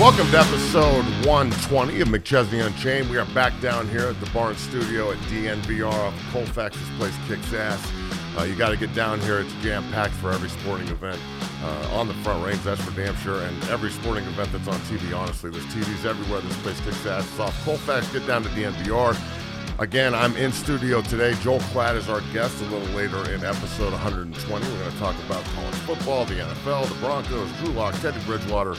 Welcome to episode 120 of McChesney Unchained. We are back down here at the Barn Studio at DNVR off Colfax. This place kicks ass. Uh, you got to get down here. It's jam packed for every sporting event uh, on the front range. That's for damn sure. And every sporting event that's on TV. Honestly, there's TVs everywhere. This place kicks ass. It's off Colfax. Get down to DNVR. Again, I'm in studio today. Joel Klatt is our guest a little later in episode 120. We're going to talk about college football, the NFL, the Broncos, Drew Lock, Teddy Bridgewater,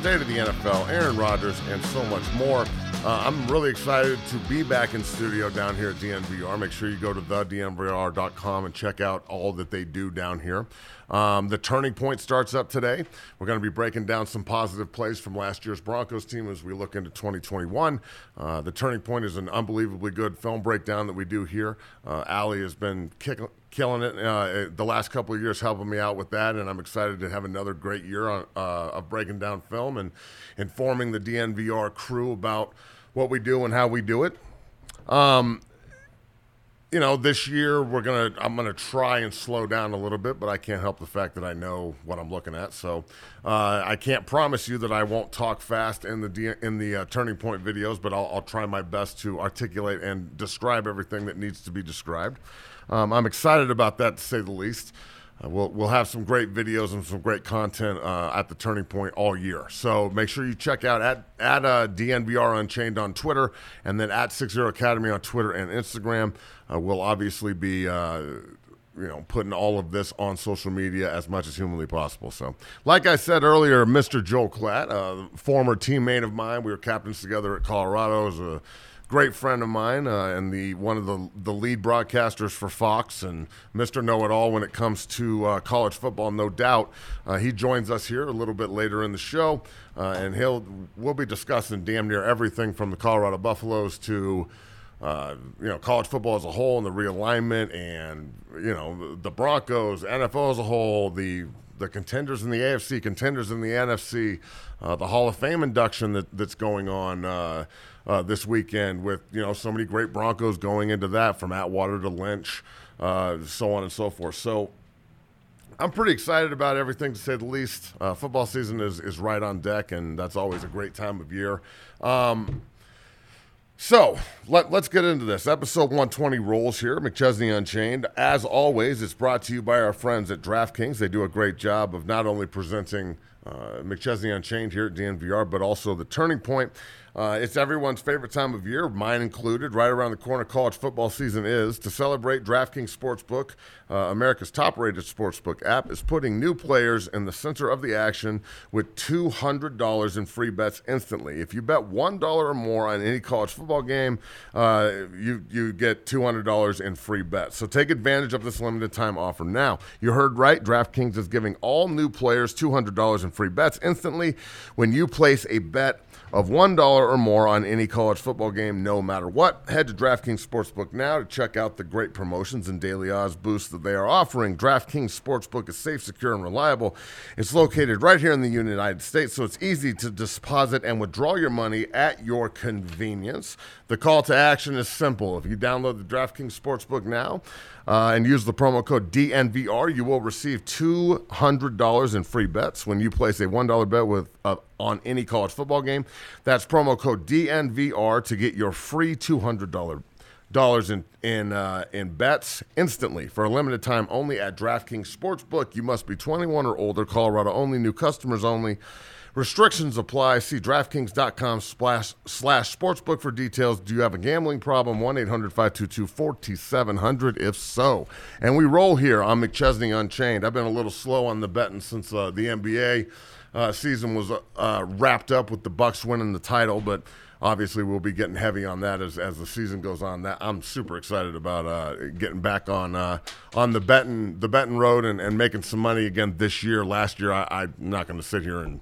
state of the NFL, Aaron Rodgers, and so much more. Uh, I'm really excited to be back in studio down here at DNVR. Make sure you go to thednvr.com and check out all that they do down here. Um, the turning point starts up today. We're going to be breaking down some positive plays from last year's Broncos team as we look into 2021. Uh, the turning point is an unbelievably good film breakdown that we do here. Uh, Allie has been kicking killing it uh, the last couple of years, helping me out with that, and I'm excited to have another great year on, uh, of breaking down film and informing the DNVR crew about what we do and how we do it. Um, you know, this year we're gonna I'm gonna try and slow down a little bit, but I can't help the fact that I know what I'm looking at. So uh, I can't promise you that I won't talk fast in the in the uh, turning point videos, but I'll, I'll, try my best to articulate and describe everything that needs to be described. Um, I'm excited about that to say the least. Uh, we'll, we'll have some great videos and some great content uh, at the Turning Point all year. So make sure you check out at, at uh, DNVR Unchained on Twitter and then at Six Zero Academy on Twitter and Instagram. Uh, we'll obviously be. Uh, you know, putting all of this on social media as much as humanly possible. So, like I said earlier, Mr. Joe Klatt, a former teammate of mine, we were captains together at Colorado. A great friend of mine uh, and the one of the the lead broadcasters for Fox and Mr. Know It All when it comes to uh, college football, no doubt. Uh, he joins us here a little bit later in the show, uh, and he'll we'll be discussing damn near everything from the Colorado Buffaloes to. Uh, you know, college football as a whole and the realignment, and you know the Broncos, NFL as a whole, the the contenders in the AFC, contenders in the NFC, uh, the Hall of Fame induction that, that's going on uh, this weekend with you know so many great Broncos going into that from Atwater to Lynch, uh, so on and so forth. So I'm pretty excited about everything to say the least. Uh, football season is is right on deck, and that's always a great time of year. Um, so let, us get into this. Episode 120 rolls here, McChesney Unchained. As always, it's brought to you by our friends at DraftKings. They do a great job of not only presenting uh, McChesney Unchained here at DNVR, but also the Turning Point. Uh, it's everyone's favorite time of year, mine included. Right around the corner, college football season is. To celebrate, DraftKings Sportsbook, uh, America's top rated sportsbook app, is putting new players in the center of the action with $200 in free bets instantly. If you bet $1 or more on any college football game, uh, you, you get $200 in free bets. So take advantage of this limited time offer now. You heard right. DraftKings is giving all new players $200 in free bets instantly when you place a bet of $1 or more on any college football game, no matter what. Head to DraftKings Sportsbook now to check out the great promotions and daily odds boosts that they are offering. DraftKings Sportsbook is safe, secure, and reliable. It's located right here in the United States, so it's easy to deposit and withdraw your money at your convenience. The call to action is simple. If you download the DraftKings Sportsbook now, uh, and use the promo code DNVR, you will receive $200 in free bets when you place a $1 bet with uh, on any college football game. That's promo code DNVR to get your free $200 in in uh, in bets instantly for a limited time only at DraftKings Sportsbook. You must be 21 or older. Colorado only. New customers only. Restrictions apply. See DraftKings.com slash, slash sportsbook for details. Do you have a gambling problem? 1 800 522 4700 if so. And we roll here on McChesney Unchained. I've been a little slow on the betting since uh, the NBA uh, season was uh, wrapped up with the Bucks winning the title, but obviously we'll be getting heavy on that as, as the season goes on. That I'm super excited about uh, getting back on uh, on the betting the betting road and, and making some money again this year. Last year I, I'm not going to sit here and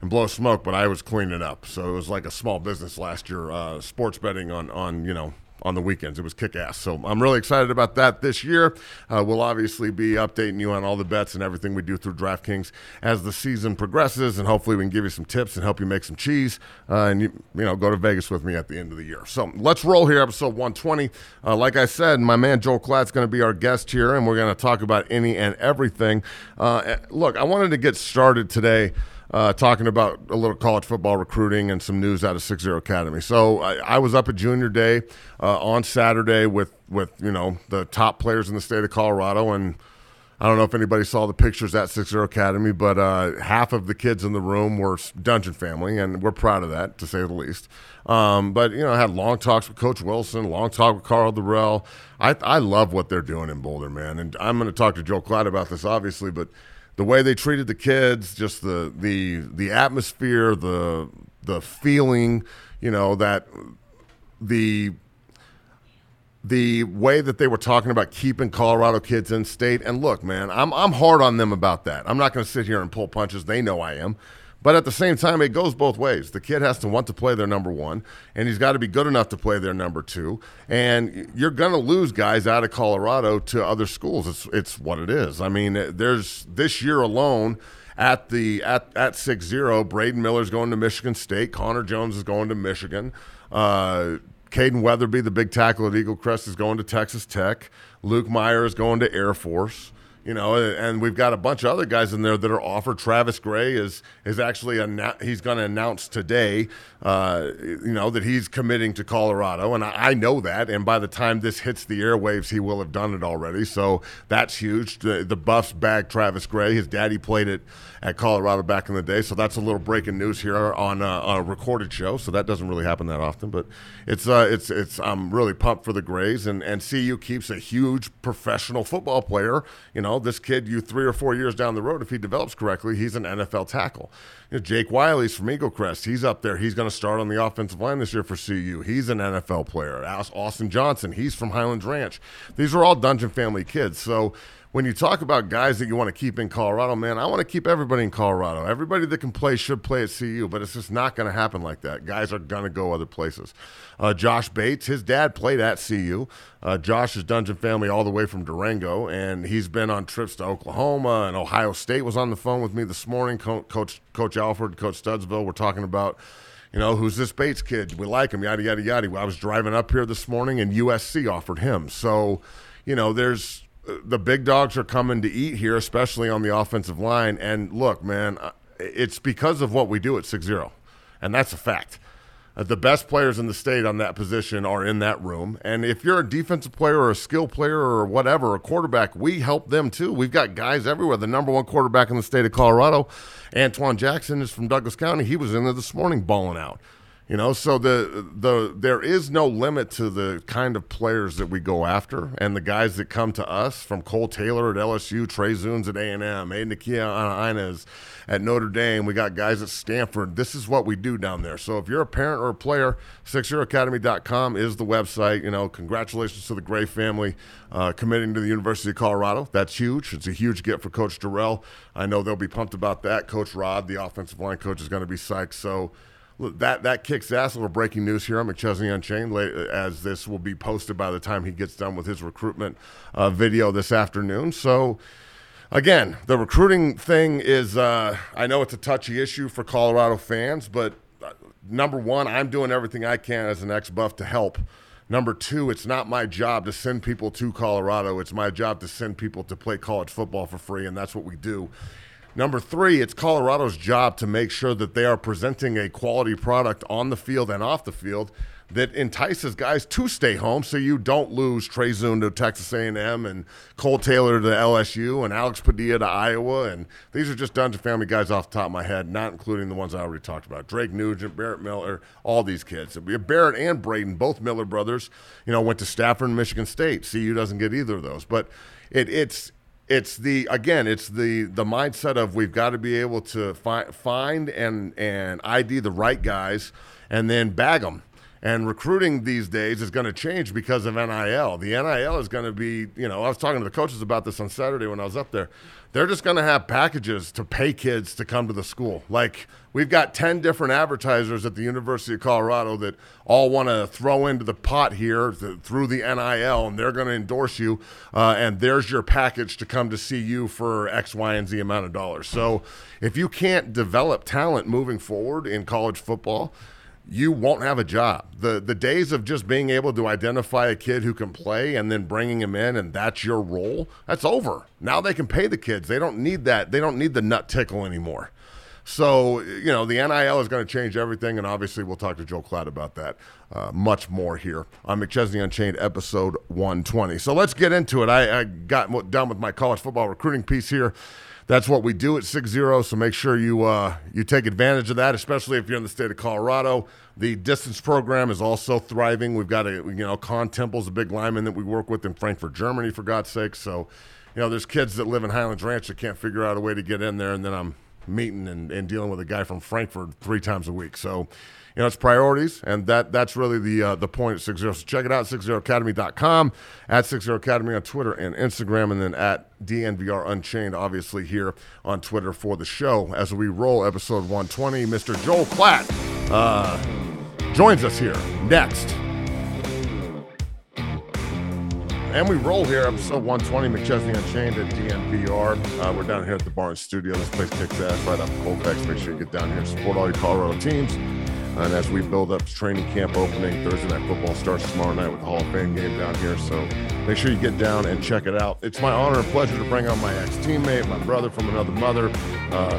and blow smoke, but I was cleaning up. So it was like a small business last year, uh, sports betting on on you know on the weekends. It was kick ass. So I'm really excited about that this year. Uh, we'll obviously be updating you on all the bets and everything we do through DraftKings as the season progresses, and hopefully we can give you some tips and help you make some cheese uh, and you, you know go to Vegas with me at the end of the year. So let's roll here, episode 120. Uh, like I said, my man Joel Klatt's going to be our guest here, and we're going to talk about any and everything. Uh, look, I wanted to get started today uh, talking about a little college football recruiting and some news out of Six Zero Academy. So I, I, was up at Junior Day uh, on Saturday with with you know the top players in the state of Colorado and I don't know if anybody saw the pictures at Six Zero Academy, but uh, half of the kids in the room were Dungeon family, and we're proud of that, to say the least. Um, but you know, I had long talks with Coach Wilson, long talk with Karl Dorrell. I, I love what they're doing in Boulder, man, and I'm going to talk to Joe Klatt about this, obviously, but the way they treated the kids, just the the the atmosphere, the the feeling, you know, that the the way that they were talking about keeping Colorado kids in state. And look, man, I'm I'm hard on them about that. I'm not going to sit here and pull punches. They know I am. But at the same time, it goes both ways. The kid has to want to play their number one, and he's got to be good enough to play their number two. And you're going to lose guys out of Colorado to other schools. It's it's what it is. I mean, there's this year alone at the at at six zero. Braden Miller's going to Michigan State. Connor Jones is going to Michigan. Uh, Caden Weatherby, the big tackle at Eaglecrest, is going to Texas Tech. Luke Meyer is going to Air Force. You know, and we've got a bunch of other guys in there that are offered. Travis Gray is is actually a he's going to announce today, uh, you know, that he's committing to Colorado, and I, I, know that. And by the time this hits the airwaves, he will have done it already. So that's huge. The, the Buffs bag Travis Gray. His daddy played it at Colorado back in the day, so that's a little breaking news here on, on a recorded show. So that doesn't really happen that often, but it's uh, it's it's I'm really pumped for the Grays, and and CU keeps a huge professional football player. You know know, this kid, you three or four years down the road, if he develops correctly, he's an NFL tackle. You know, Jake Wiley's from Eaglecrest. He's up there. He's going to start on the offensive line this year for CU. He's an NFL player. Austin Johnson, he's from Highlands Ranch. These are all Dungeon family kids. So when you talk about guys that you want to keep in Colorado, man, I want to keep everybody in Colorado. Everybody that can play should play at CU, but it's just not going to happen like that. Guys are going to go other places. Uh, Josh Bates, his dad played at CU. Uh, Josh is Dungeon family all the way from Durango, and he's been on trips to Oklahoma and Ohio State. Was on the phone with me this morning. Co- Coach Coach Alford, Coach Studsville, we're talking about you know, who's this Bates kid? We like him, yada, yada, yada. I was driving up here this morning and USC offered him. So, you know, there's the big dogs are coming to eat here, especially on the offensive line. And look, man, it's because of what we do at 6 0. And that's a fact. Uh, the best players in the state on that position are in that room. And if you're a defensive player or a skill player or whatever, a quarterback, we help them too. We've got guys everywhere. The number one quarterback in the state of Colorado, Antoine Jackson, is from Douglas County. He was in there this morning balling out. You know, so the the there is no limit to the kind of players that we go after, and the guys that come to us from Cole Taylor at LSU, Trey Zunes at A and M, Aiden Akia Inez at Notre Dame. We got guys at Stanford. This is what we do down there. So if you're a parent or a player, sixzeroacademy.com is the website. You know, congratulations to the Gray family uh, committing to the University of Colorado. That's huge. It's a huge get for Coach Dorrell. I know they'll be pumped about that. Coach Rod, the offensive line coach, is going to be psyched. So that that kicks ass. A little breaking news here on McChesney Unchained, as this will be posted by the time he gets done with his recruitment uh, video this afternoon. So, again, the recruiting thing is, uh, I know it's a touchy issue for Colorado fans, but uh, number one, I'm doing everything I can as an ex buff to help. Number two, it's not my job to send people to Colorado. It's my job to send people to play college football for free, and that's what we do. Number three, it's Colorado's job to make sure that they are presenting a quality product on the field and off the field that entices guys to stay home so you don't lose Trey Zune to Texas A&M and Cole Taylor to LSU and Alex Padilla to Iowa. And these are just Dungeon family guys off the top of my head, not including the ones I already talked about. Drake Nugent, Barrett Miller, all these kids. Barrett and Braden, both Miller brothers, you know, went to Stanford and Michigan State. CU doesn't get either of those. But it, it's it's the again it's the the mindset of we've got to be able to find find and and ID the right guys and then bag them and recruiting these days is going to change because of NIL. The NIL is going to be, you know, I was talking to the coaches about this on Saturday when I was up there. They're just going to have packages to pay kids to come to the school. Like we've got 10 different advertisers at the University of Colorado that all want to throw into the pot here through the NIL, and they're going to endorse you. Uh, and there's your package to come to CU for X, Y, and Z amount of dollars. So if you can't develop talent moving forward in college football, you won't have a job. The the days of just being able to identify a kid who can play and then bringing him in and that's your role, that's over. Now they can pay the kids. They don't need that. They don't need the nut tickle anymore. So, you know, the NIL is going to change everything. And obviously, we'll talk to Joel Klatt about that uh, much more here on McChesney Unchained, episode 120. So let's get into it. I, I got done with my college football recruiting piece here that's what we do at 60 so make sure you uh, you take advantage of that especially if you're in the state of colorado. The distance program is also thriving. We've got a you know con temple's a big lineman that we work with in frankfurt germany for god's sake. So you know there's kids that live in highlands ranch that can't figure out a way to get in there and then i'm meeting and, and dealing with a guy from frankfurt three times a week so you know, it's priorities, and that that's really the uh, the point at 60. So check it out, 60academy.com, at 60 Academy on Twitter and Instagram, and then at DNVR Unchained, obviously, here on Twitter for the show. As we roll episode 120, Mr. Joel Klatt uh, joins us here next. And we roll here, episode 120, McChesney Unchained at DNVR. Uh, we're down here at the Barnes Studio. This place kicks ass right off Colfax. Make sure you get down here support all your Colorado teams. And as we build up training camp opening, Thursday night football starts tomorrow night with the Hall of Fame game down here. So make sure you get down and check it out. It's my honor and pleasure to bring on my ex teammate, my brother from another mother, uh,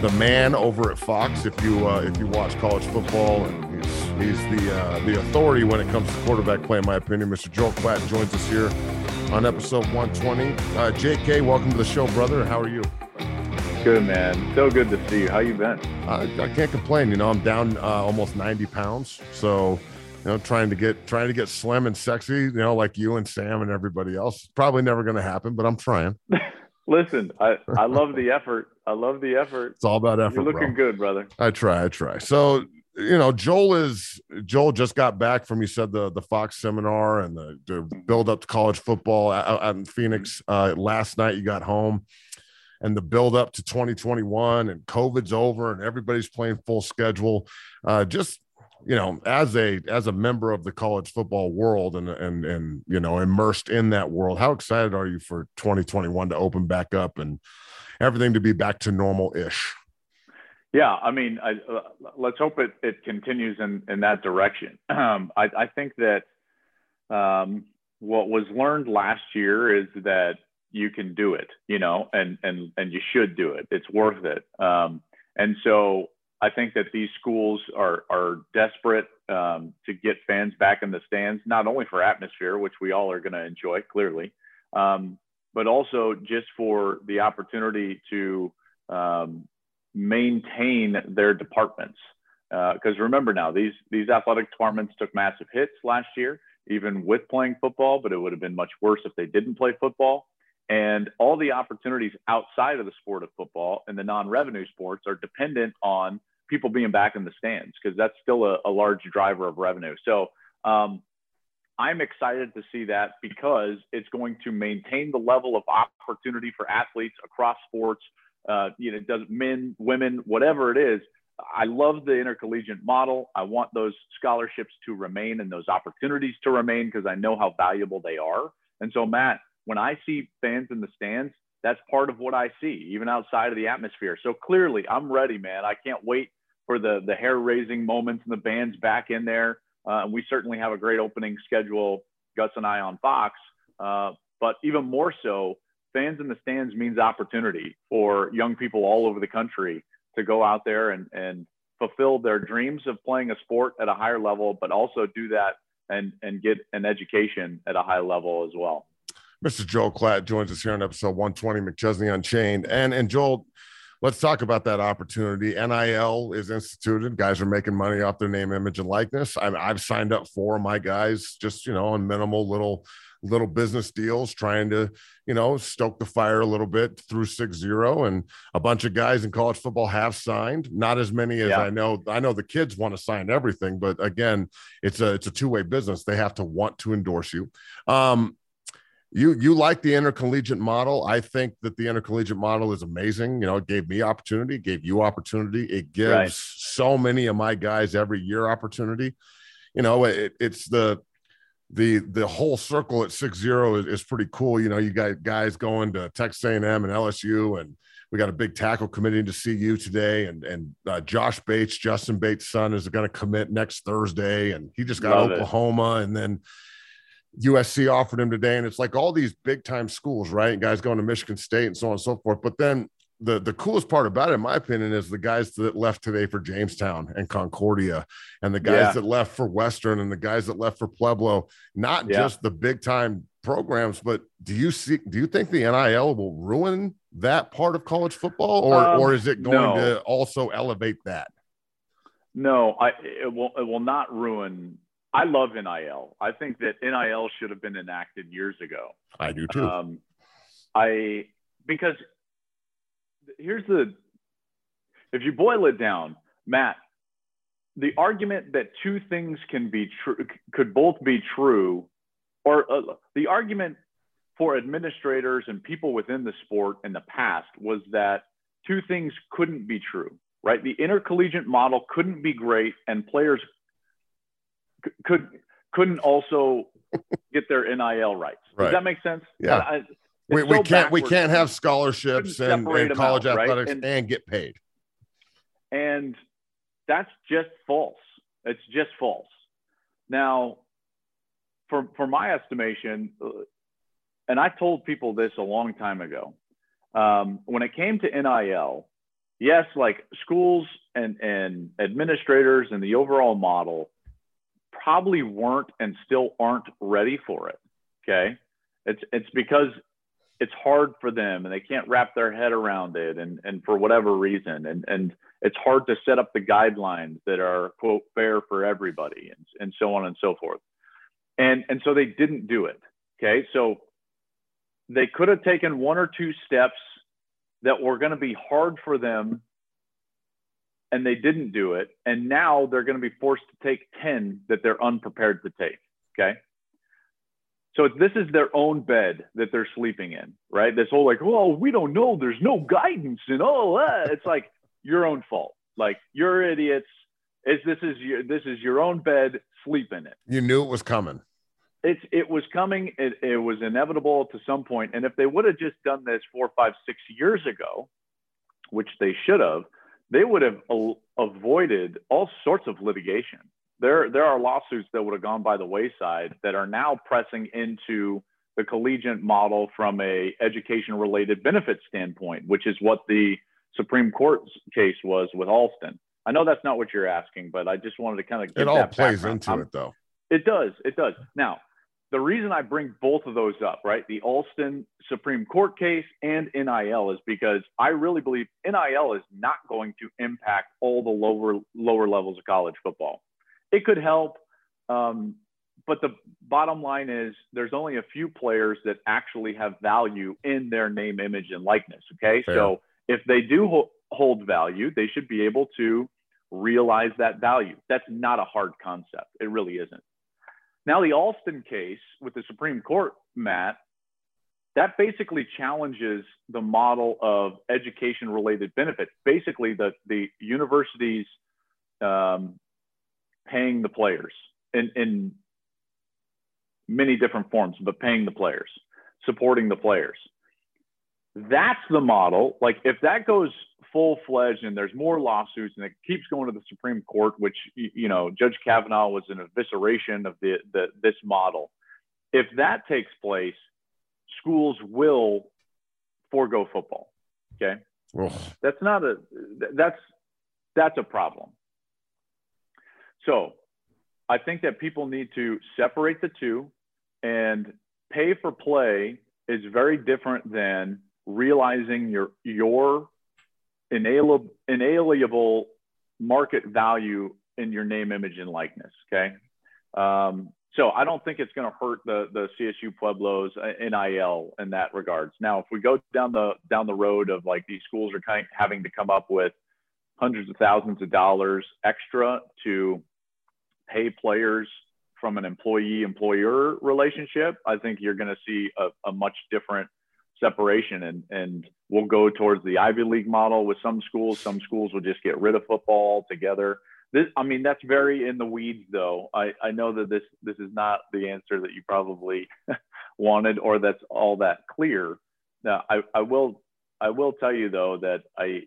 the man over at Fox. If you uh, if you watch college football, and he's he's the uh, the authority when it comes to quarterback play, in my opinion. Mr. Joel Klatt joins us here on episode 120. Uh, JK, welcome to the show, brother. How are you? Good man, so good to see you. How you been? I, I can't complain. You know, I'm down uh, almost 90 pounds, so you know, trying to get trying to get slim and sexy. You know, like you and Sam and everybody else. Probably never going to happen, but I'm trying. Listen, I I love the effort. I love the effort. It's all about effort. You're looking bro. good, brother. I try. I try. So you know, Joel is Joel just got back from you said the the Fox seminar and the, the build up to college football out, out in Phoenix. Uh, last night you got home and the build up to 2021 and COVID's over and everybody's playing full schedule. Uh, just you know, as a as a member of the college football world and and and you know immersed in that world, how excited are you for 2021 to open back up and everything to be back to normal ish? Yeah, I mean, I, uh, let's hope it, it continues in, in that direction. Um, I, I think that um, what was learned last year is that you can do it, you know, and and and you should do it. It's worth it. Um, and so I think that these schools are are desperate um, to get fans back in the stands, not only for atmosphere, which we all are going to enjoy clearly, um, but also just for the opportunity to um, maintain their departments. Because uh, remember now, these these athletic departments took massive hits last year, even with playing football. But it would have been much worse if they didn't play football. And all the opportunities outside of the sport of football and the non revenue sports are dependent on people being back in the stands because that's still a, a, large driver of revenue. So um, I'm excited to see that because it's going to maintain the level of opportunity for athletes across sports. Uh, you know, does men, women, whatever it is. I love the intercollegiate model. I want those scholarships to remain and those opportunities to remain because I know how valuable they are. And so, Matt, when I see fans in the stands, that's part of what I see, even outside of the atmosphere. So clearly, I'm ready, man. I can't wait for the the hair raising moments and the bands back in there. Uh, we certainly have a great opening schedule, Gus and I on Fox. Uh, but even more so, fans in the stands means opportunity for young people all over the country to go out there and and fulfill their dreams of playing a sport at a higher level, but also do that and and get an education at a high level as well. Mr. Joel Klatt joins us here on episode 120, McChesney Unchained. And and Joel, let's talk about that opportunity. NIL is instituted. Guys are making money off their name, image, and likeness. I, I've signed up for my guys just you know on minimal little little business deals, trying to you know stoke the fire a little bit through six zero. And a bunch of guys in college football have signed. Not as many as yeah. I know. I know the kids want to sign everything, but again, it's a it's a two way business. They have to want to endorse you. Um, you you like the intercollegiate model i think that the intercollegiate model is amazing you know it gave me opportunity gave you opportunity it gives right. so many of my guys every year opportunity you know it, it's the the the whole circle at six zero is, is pretty cool you know you got guys going to texas a&m and lsu and we got a big tackle committee to CU today and and uh, josh bates justin bates son is going to commit next thursday and he just got Love oklahoma it. and then USC offered him today, and it's like all these big time schools, right? Guys going to Michigan State and so on and so forth. But then the the coolest part about it, in my opinion, is the guys that left today for Jamestown and Concordia, and the guys yeah. that left for Western, and the guys that left for Pueblo. Not yeah. just the big time programs, but do you see? Do you think the NIL will ruin that part of college football, or um, or is it going no. to also elevate that? No, I it will it will not ruin. I love NIL. I think that NIL should have been enacted years ago. I do too. Um, I because here's the if you boil it down, Matt, the argument that two things can be true could both be true, or uh, the argument for administrators and people within the sport in the past was that two things couldn't be true, right? The intercollegiate model couldn't be great, and players c- could couldn't also get their NIL rights. Does right. that make sense? Yeah. I, we, we can't we can't have scholarships and, and college out, athletics right? and, and get paid. And that's just false. It's just false. Now, for for my estimation, uh, and I told people this a long time ago. Um, when it came to NIL, yes, like schools and and administrators and the overall model probably weren't and still aren't ready for it. Okay, it's it's because it's hard for them and they can't wrap their head around it and, and for whatever reason. And, and it's hard to set up the guidelines that are quote fair for everybody and, and so on and so forth. And and so they didn't do it. Okay? So they could have taken one or two steps that were going to be hard for them and they didn't do it. And now they're going to be forced to take 10 that they're unprepared to take. Okay so this is their own bed that they're sleeping in, right? This whole like, well, we don't know. There's no guidance and all that. it's like your own fault. Like you're idiots. Is this is your this is your own bed. Sleep in it. You knew it was coming. It's it was coming. It, it was inevitable to some point. And if they would have just done this four, five, six years ago, which they should have, they would have avoided all sorts of litigation there there are lawsuits that would have gone by the wayside that are now pressing into the collegiate model from a education related benefit standpoint, which is what the Supreme Court case was with Alston. I know that's not what you're asking, but I just wanted to kind of it all plays background. into I'm, it though. It does. It does. Now, the reason I bring both of those up, right, the Alston Supreme Court case and NIL, is because I really believe NIL is not going to impact all the lower lower levels of college football it could help. Um, but the bottom line is there's only a few players that actually have value in their name, image, and likeness. Okay. Fair. So if they do ho- hold value, they should be able to realize that value. That's not a hard concept. It really isn't. Now, the Alston case with the Supreme Court, Matt, that basically challenges the model of education related benefits. Basically, the, the universities um, paying the players in, in many different forms, but paying the players, supporting the players. That's the model. Like if that goes full fledged and there's more lawsuits and it keeps going to the Supreme Court, which you know Judge Kavanaugh was an evisceration of the, the this model. If that takes place, schools will forego football. Okay, Ugh. that's not a that's that's a problem. So I think that people need to separate the two and pay for play is very different than realizing your your inalienable, inalienable market value in your name, image, and likeness. Okay. Um, so I don't think it's going to hurt the the CSU Pueblos uh, NIL in that regards. Now, if we go down the down the road of like these schools are kind of having to come up with hundreds of thousands of dollars extra to pay players from an employee employer relationship, I think you're going to see a, a, much different separation and, and we'll go towards the Ivy League model with some schools. Some schools will just get rid of football altogether. This, I mean, that's very in the weeds though. I, I know that this, this is not the answer that you probably wanted or that's all that clear. Now I, I will, I will tell you though that I,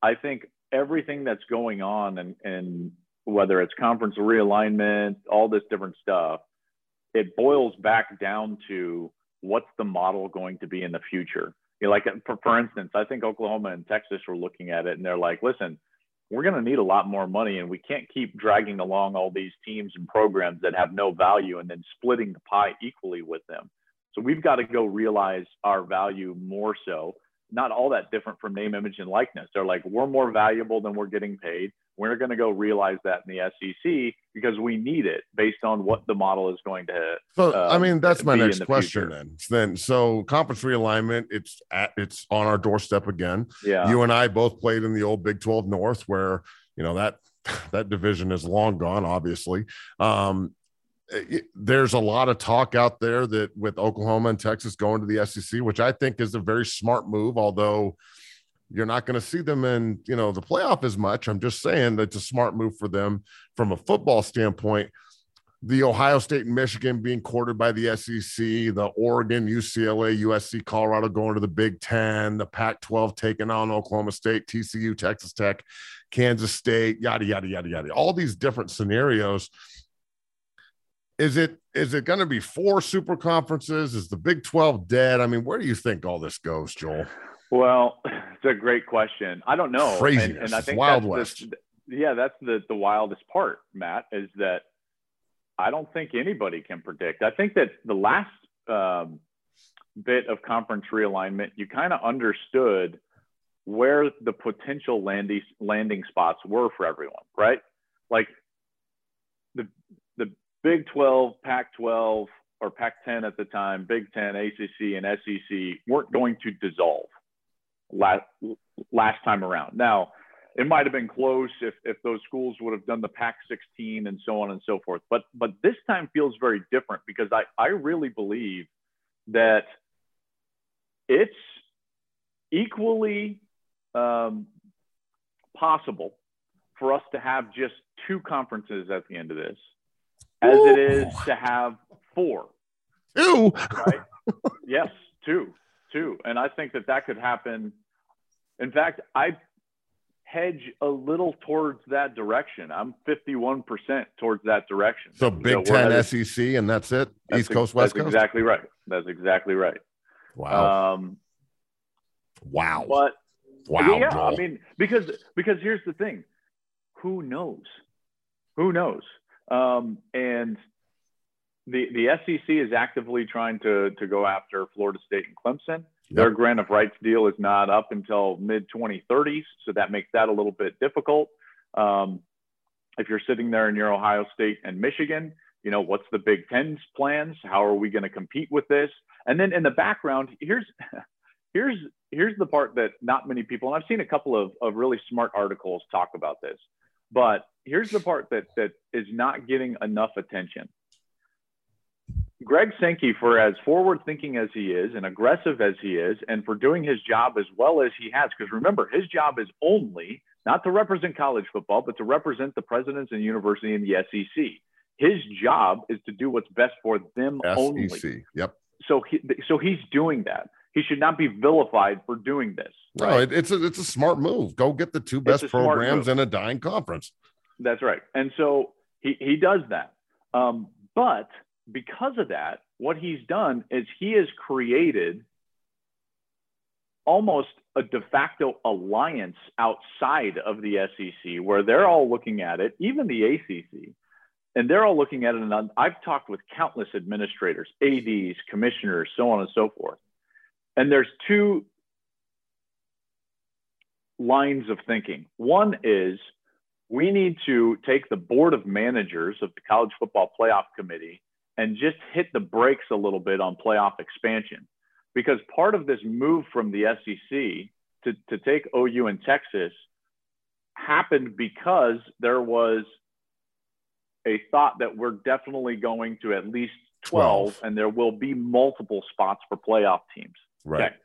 I think everything that's going on and, and whether it's conference realignment, all this different stuff, it boils back down to what's the model going to be in the future. You know, like for, for instance, I think Oklahoma and Texas were looking at it and they're like, listen, we're going to need a lot more money and we can't keep dragging along all these teams and programs that have no value and then splitting the pie equally with them. So we've got to go realize our value more so not all that different from name, image, and likeness. They're like, we're more valuable than we're getting paid. We're going to go realize that in the SEC because we need it based on what the model is going to. So, I mean, that's my next question future. then. Then, so conference realignment, it's at, it's on our doorstep again. Yeah. You and I both played in the old Big 12 North where, you know, that, that division is long gone, obviously. Um, there's a lot of talk out there that with Oklahoma and Texas going to the SEC, which I think is a very smart move, although you're not going to see them in, you know, the playoff as much. I'm just saying that's a smart move for them from a football standpoint. The Ohio State and Michigan being courted by the SEC, the Oregon, UCLA, USC, Colorado going to the Big Ten, the Pac 12 taking on Oklahoma State, TCU, Texas Tech, Kansas State, yada, yada, yada, yada. All these different scenarios is it is it going to be four super conferences? Is the Big 12 dead? I mean, where do you think all this goes, Joel? Well, it's a great question. I don't know. Craziness. And, and I think Wild West. The, yeah, that's the the wildest part, Matt, is that I don't think anybody can predict. I think that the last um, bit of conference realignment, you kind of understood where the potential landing landing spots were for everyone, right? Like the, the Big 12, Pac 12, or Pac 10 at the time, Big 10, ACC, and SEC weren't going to dissolve last, last time around. Now, it might have been close if, if those schools would have done the Pac 16 and so on and so forth. But, but this time feels very different because I, I really believe that it's equally um, possible for us to have just two conferences at the end of this as Ooh. it is to have four. Two. Right? yes, two, two, and I think that that could happen. In fact, I hedge a little towards that direction. I'm 51% towards that direction. So Big so 10 headed, SEC and that's it? That's East Coast, West Coast? exactly right. That's exactly right. Wow. Um, wow. But wow. Yeah, Joel. I mean, because because here's the thing. Who knows? Who knows? Um, and the the SEC is actively trying to to go after Florida State and Clemson. Yep. Their grant of rights deal is not up until mid 2030s, so that makes that a little bit difficult. Um, if you're sitting there in your Ohio State and Michigan, you know what's the Big Ten's plans? How are we going to compete with this? And then in the background, here's here's here's the part that not many people, and I've seen a couple of, of really smart articles talk about this. But here's the part that that is not getting enough attention. Greg Sankey, for as forward thinking as he is and aggressive as he is, and for doing his job as well as he has, because remember, his job is only not to represent college football, but to represent the presidents and university in the SEC. His job is to do what's best for them SEC. only. Yep. So he, so he's doing that he should not be vilified for doing this. Right? No, it, it's a it's a smart move. Go get the two best programs in a dying conference. That's right. And so he he does that. Um, but because of that, what he's done is he has created almost a de facto alliance outside of the SEC where they're all looking at it, even the ACC, and they're all looking at it. And I've talked with countless administrators, ADs, commissioners, so on and so forth. And there's two lines of thinking. One is we need to take the board of managers of the college football playoff committee and just hit the brakes a little bit on playoff expansion. Because part of this move from the SEC to, to take OU and Texas happened because there was a thought that we're definitely going to at least 12, 12. and there will be multiple spots for playoff teams. Right. Okay.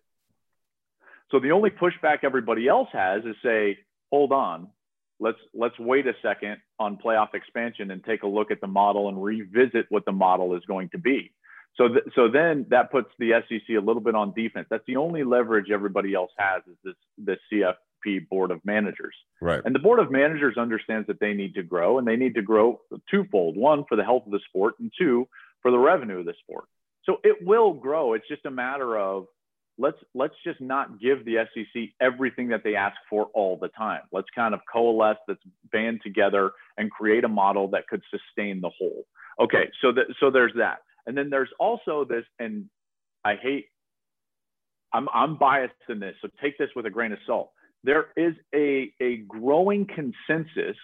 So the only pushback everybody else has is say, hold on, let's let's wait a second on playoff expansion and take a look at the model and revisit what the model is going to be. So th- so then that puts the SEC a little bit on defense. That's the only leverage everybody else has is this this CFP board of managers. Right. And the board of managers understands that they need to grow and they need to grow twofold: one for the health of the sport, and two for the revenue of the sport. So it will grow. It's just a matter of let's let's just not give the SEC everything that they ask for all the time. Let's kind of coalesce, let's band together and create a model that could sustain the whole. Okay, so that so there's that, and then there's also this, and I hate. I'm I'm biased in this, so take this with a grain of salt. There is a a growing consensus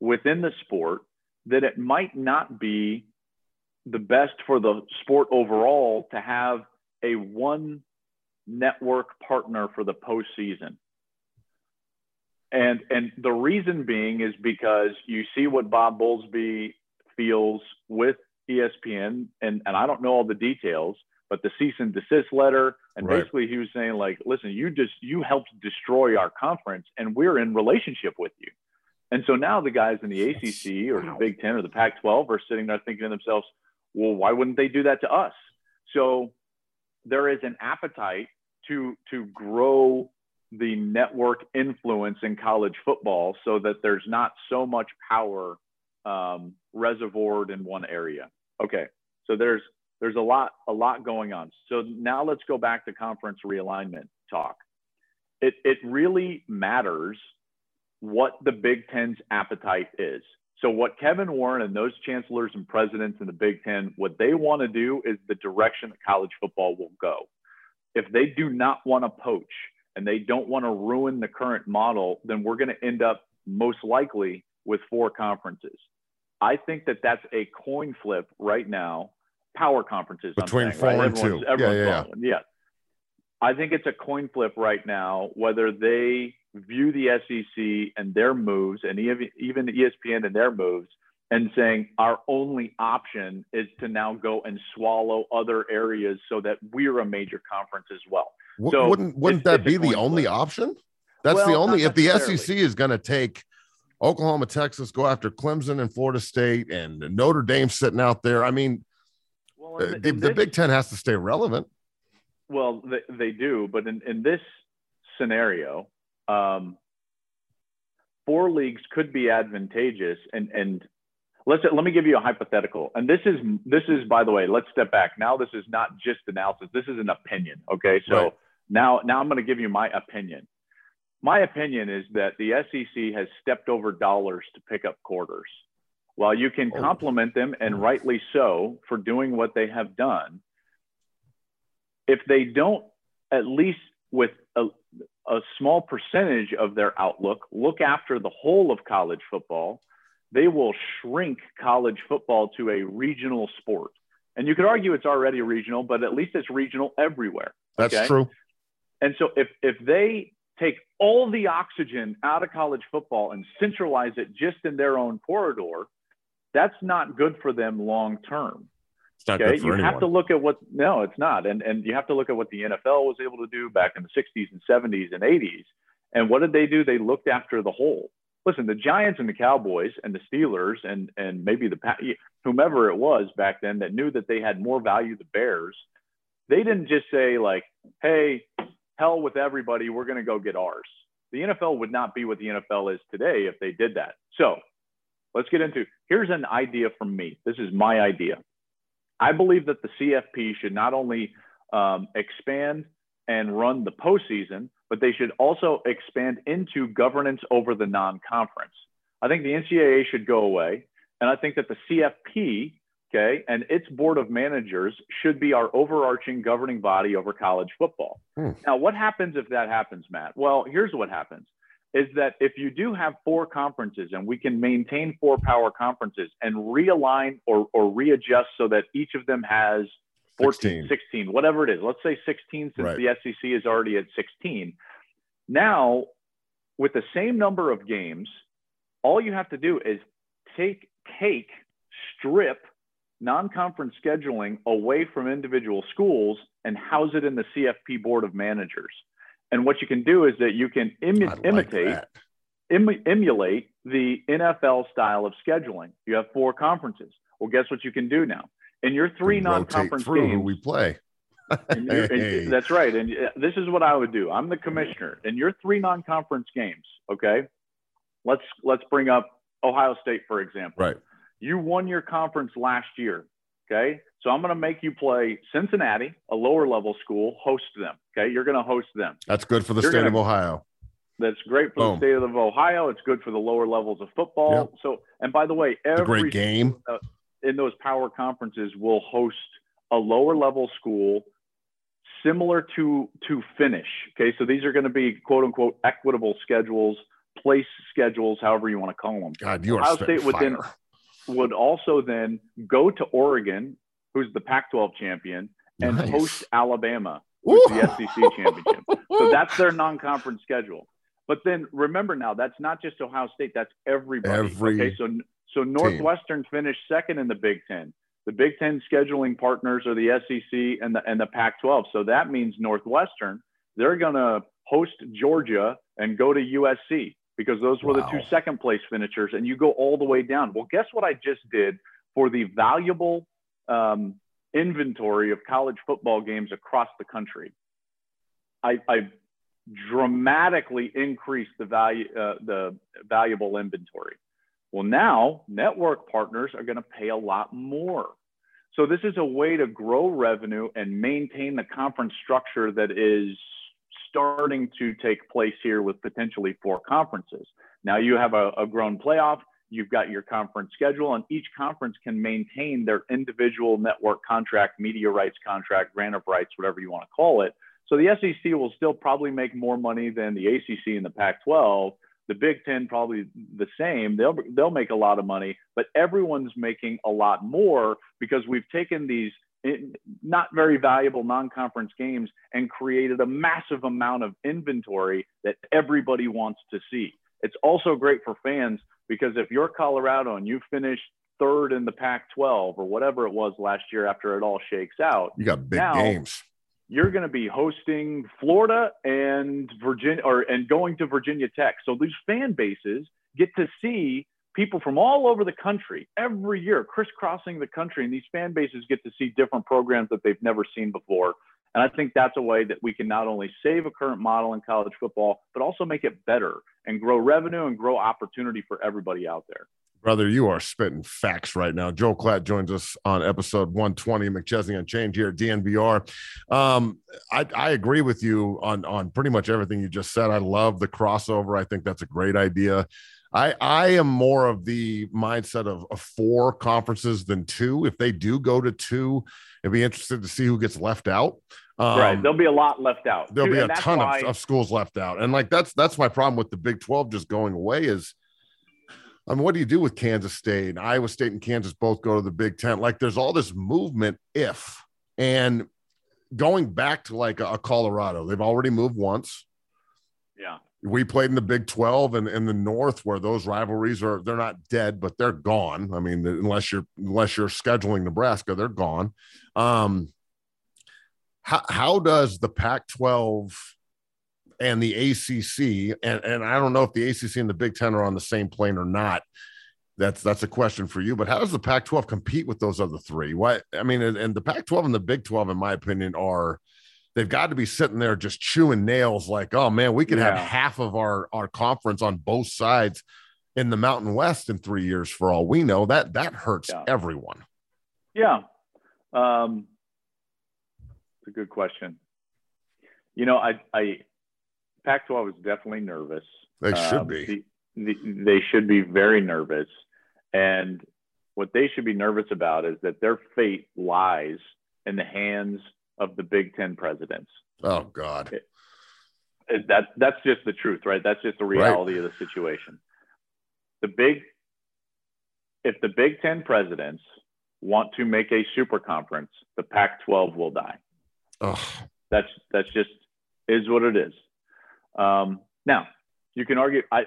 within the sport that it might not be the best for the sport overall to have a one network partner for the postseason. And and the reason being is because you see what Bob Bowlesby feels with ESPN, and, and I don't know all the details, but the cease and desist letter, and right. basically he was saying like, listen, you just you helped destroy our conference, and we're in relationship with you. And so now the guys in the ACC or the Big Ten or the Pac-12 are sitting there thinking to themselves, well, why wouldn't they do that to us? So there is an appetite to to grow the network influence in college football so that there's not so much power um, reservoired in one area. Okay, so there's there's a lot a lot going on. So now let's go back to conference realignment talk. It it really matters what the Big Ten's appetite is. So what Kevin Warren and those chancellors and presidents in the Big Ten, what they want to do is the direction that college football will go. If they do not want to poach and they don't want to ruin the current model, then we're going to end up most likely with four conferences. I think that that's a coin flip right now. Power conferences between saying, four right? and two. Yeah, yeah, yeah. yeah. I think it's a coin flip right now whether they view the SEC and their moves, and even ESPN and their moves, and saying our only option is to now go and swallow other areas so that we're a major conference as well. So wouldn't wouldn't that be the only flip. option? That's well, the only if the SEC is going to take Oklahoma, Texas, go after Clemson and Florida State, and Notre Dame sitting out there. I mean, well, uh, the, the Big Ten has to stay relevant. Well, they, they do, but in, in this scenario, um, four leagues could be advantageous. And and let's let me give you a hypothetical. And this is this is by the way, let's step back. Now this is not just analysis. This is an opinion. Okay, so right. now now I'm going to give you my opinion. My opinion is that the SEC has stepped over dollars to pick up quarters. While you can oh. compliment them, and rightly so, for doing what they have done, if they don't at least with a, a small percentage of their outlook look after the whole of college football, they will shrink college football to a regional sport. And you could argue it's already regional, but at least it's regional everywhere. That's okay? true. And so if if they take all the oxygen out of college football and centralize it just in their own corridor, that's not good for them long term. It's not okay? you anyone. have to look at what no, it's not, and and you have to look at what the NFL was able to do back in the '60s and '70s and '80s. And what did they do? They looked after the whole. Listen, the Giants and the Cowboys and the Steelers and and maybe the whomever it was back then that knew that they had more value the Bears. They didn't just say like, "Hey, hell with everybody, we're going to go get ours." The NFL would not be what the NFL is today if they did that. So, let's get into here's an idea from me. This is my idea. I believe that the CFP should not only um, expand and run the postseason, but they should also expand into governance over the non conference. I think the NCAA should go away. And I think that the CFP, okay, and its board of managers should be our overarching governing body over college football. Hmm. Now, what happens if that happens, Matt? Well, here's what happens is that if you do have four conferences and we can maintain four power conferences and realign or, or readjust so that each of them has 14, 16. 16 whatever it is, let's say 16 since right. the SEC is already at 16. Now, with the same number of games, all you have to do is take, take, strip non-conference scheduling away from individual schools and house it in the CFP board of managers. And what you can do is that you can like imitate, Im- emulate the NFL style of scheduling. You have four conferences. Well, guess what you can do now? In your three non-conference games, we play. hey. that's right. And uh, this is what I would do. I'm the commissioner. In your three non-conference games, okay, let's let's bring up Ohio State for example. Right. You won your conference last year. Okay. So I'm going to make you play Cincinnati, a lower level school, host them. Okay. You're going to host them. That's good for the You're state gonna- of Ohio. That's great for Boom. the state of Ohio. It's good for the lower levels of football. So, and by the way, every great game. In those power conferences will host a lower level school similar to to finish okay so these are going to be quote unquote equitable schedules place schedules however you want to call them God, you are Ohio State within- fire. would also then go to oregon who's the pac 12 champion and Nice. host alabama who's Woo! the sec championship so that's their non-conference schedule but then remember now that's not just ohio state that's everybody Every okay so so northwestern finished second in the big ten. The big ten scheduling partners are the sec and the and the pac 12 so that means northwestern they're going to host georgia and go to usc because those were Wow. the two second place finishers and you go all the way down. Well guess what i just did for the valuable um, inventory of college football games across the country? I, I dramatically increased the value, uh, the valuable inventory. Well, now network partners are going to pay a lot more. So this is a way to grow revenue and maintain the conference structure that is starting to take place here with potentially four conferences. Now you have a, a grown playoff. You've got your conference schedule, and each conference can maintain their individual network contract, media rights contract, grant of rights, whatever you want to call it. So the SEC will still probably make more money than the ACC and the Pac-12. The Big Ten probably the same. They'll they'll make a lot of money, but everyone's making a lot more because we've taken these eh, not very valuable non-conference games and created a massive amount of inventory that everybody wants to see. It's also great for fans because if you're Colorado and you finish third in the Pac-12 or whatever it was last year after it all shakes out, You got big Now- games. You're going to be hosting Florida and Virginia or and going to Virginia Tech. So these fan bases get to see people from all over the country every year crisscrossing the country and these fan bases get to see different programs that they've never seen before. And I think that's a way that we can not only save a current model in college football, but also make it better and grow revenue and grow opportunity for everybody out there. Brother, you are spitting facts right now. Joe Klatt joins us on episode 120 McChesney Unchained here at DNVR. Um, I, I agree with you on, on pretty much everything you just said. I love the crossover. I think that's a great idea. I, I am more of the mindset of, of four conferences than two. If they do go to two, it'd be interested to see who gets left out. Um, right. There'll be a lot left out. there'll be a ton why- of, of schools left out and like that's that's my problem with the big 12 just going away is i mean what do you do with kansas state and iowa state and kansas both go to the big 10 like there's all this movement if and going back to like a, a colorado they've already moved once. Yeah. we played in the big 12 and in the north where those rivalries are they're not dead but they're gone. I mean unless you're unless you're scheduling nebraska they're gone. Um how, how does the pac 12 and the acc and, and i don't know if the acc and the big 10 are on the same plane or not that's that's a question for you but how does the pac 12 compete with those other three what i mean and, and the pac 12 and the big 12 in my opinion are they've got to be sitting there just chewing nails like oh man we could have half of our our conference on both sides in the mountain west in three years for all we know that that hurts Yeah. everyone Yeah. Um, it's a good question. You know, I, I, Pac 12 is definitely nervous. they should Um, be the- the- they should be very nervous. And what they should be nervous about is that their fate lies in the hands of the Big Ten presidents. oh god It- That, that's just the truth, right? That's just the reality of the situation. The big, if the Big Ten presidents want to make a super conference, the Pac 12 will die. Ugh. That's that's just is what it is. Um, now you can argue. I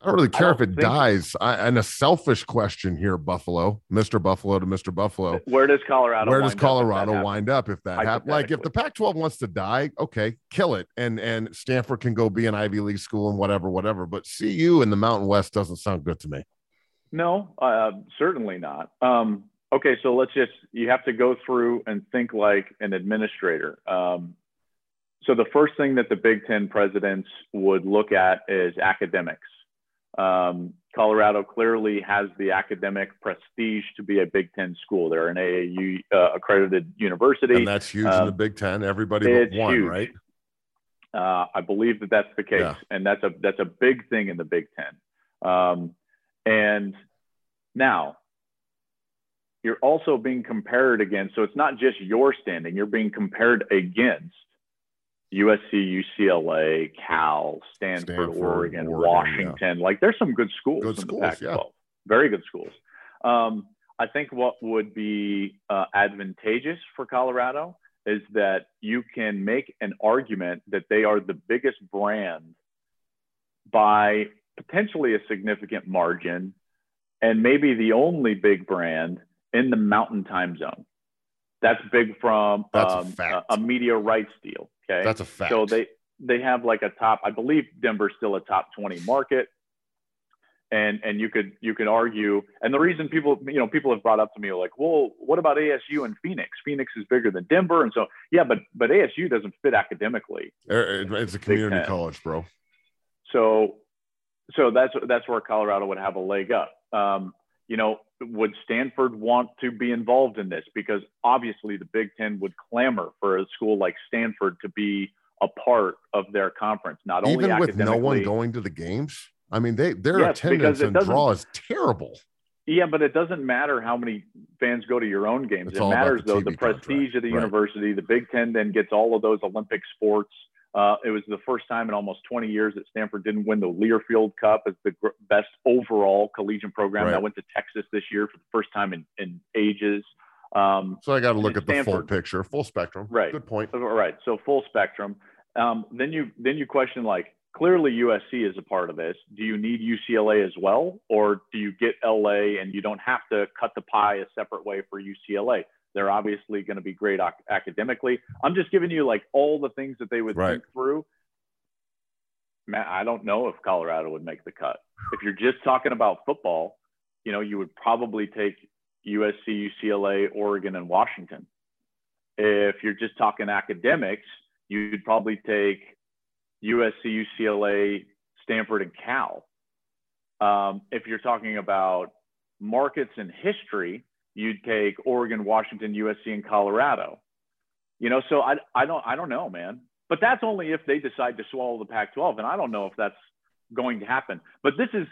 I don't really care if don't it dies. I, and a selfish question here, Buffalo, Mr. Buffalo to Mr. Buffalo. where does Colorado? Where does wind up if Colorado happens? wind up if that happens? Like if the Pac-12 wants to die, okay, kill it, and and Stanford can go be an Ivy League school and whatever, whatever. But CU in the Mountain West doesn't sound good to me. No, uh, certainly not. Um, okay, so let's just you have to go through and think like an administrator. Um, so the first thing that the Big Ten presidents would look at is academics. Um, Colorado clearly has the academic prestige to be a Big Ten school. They're an AAU uh, accredited university, and that's huge um, in the um, Big Ten. Everybody but one, huge. right? Uh, I believe that that's the case, yeah. and that's a that's a big thing in the Big Ten. Um, and now you're also being compared against. So it's not just your standing; you're being compared against USC, UCLA, Cal, Stanford, Stanford Oregon, Oregon, Washington. Yeah. Like there's some good schools good in schools, the Pac-12. Yeah. Very good schools. Um, I think what would be uh, advantageous for Colorado is that you can make an argument that they are the biggest brand by potentially a significant margin and maybe the only big brand in the mountain time zone. That's big from um, a, a, media rights deal. Okay. That's a fact. So they, they have like a top, I believe Denver's still a top 20 market. And, and you could you could argue and the reason people you know people have brought up to me like well what about ASU and Phoenix Phoenix is bigger than Denver and so yeah but but ASU doesn't fit academically it's a community college bro so so that's that's where Colorado would have a leg up um, you know would Stanford want to be involved in this? Because obviously the Big Ten would clamor for a school like Stanford to be a part of their conference. Not only even with no one going to the games. I mean, they their yes, attendance and draw is terrible. Yeah, but it doesn't matter how many fans go to your own games. It's it matters the though the prestige contract. of the right. university. The Big Ten then gets all of those Olympic sports. Uh, it was the first time in almost 20 years that Stanford didn't win the Learfield Cup as the gr- best overall collegiate program. Right. That went to Texas this year for the first time in, in ages. Um, so I got to look at Stanford, the full picture, full spectrum. Right. Good point. Right. So full spectrum. Um, then you then you question like clearly USC is a part of this. Do you need UCLA as well, or do you get LA and you don't have to cut the pie a separate way for UCLA? They're obviously going to be great ac- academically. I'm just giving you like all the things that they would right. think through. Man, I don't know if Colorado would make the cut. If you're just talking about football, you know, you would probably take USC, UCLA, Oregon, and Washington. If you're just talking academics, you'd probably take USC, UCLA, Stanford, and Cal. Um, if you're talking about markets and history, you'd take Oregon, Washington, USC, and Colorado. You know, so I, I don't I don't know, man. But that's only if they decide to swallow the Pac-12, and I don't know if that's going to happen. But this is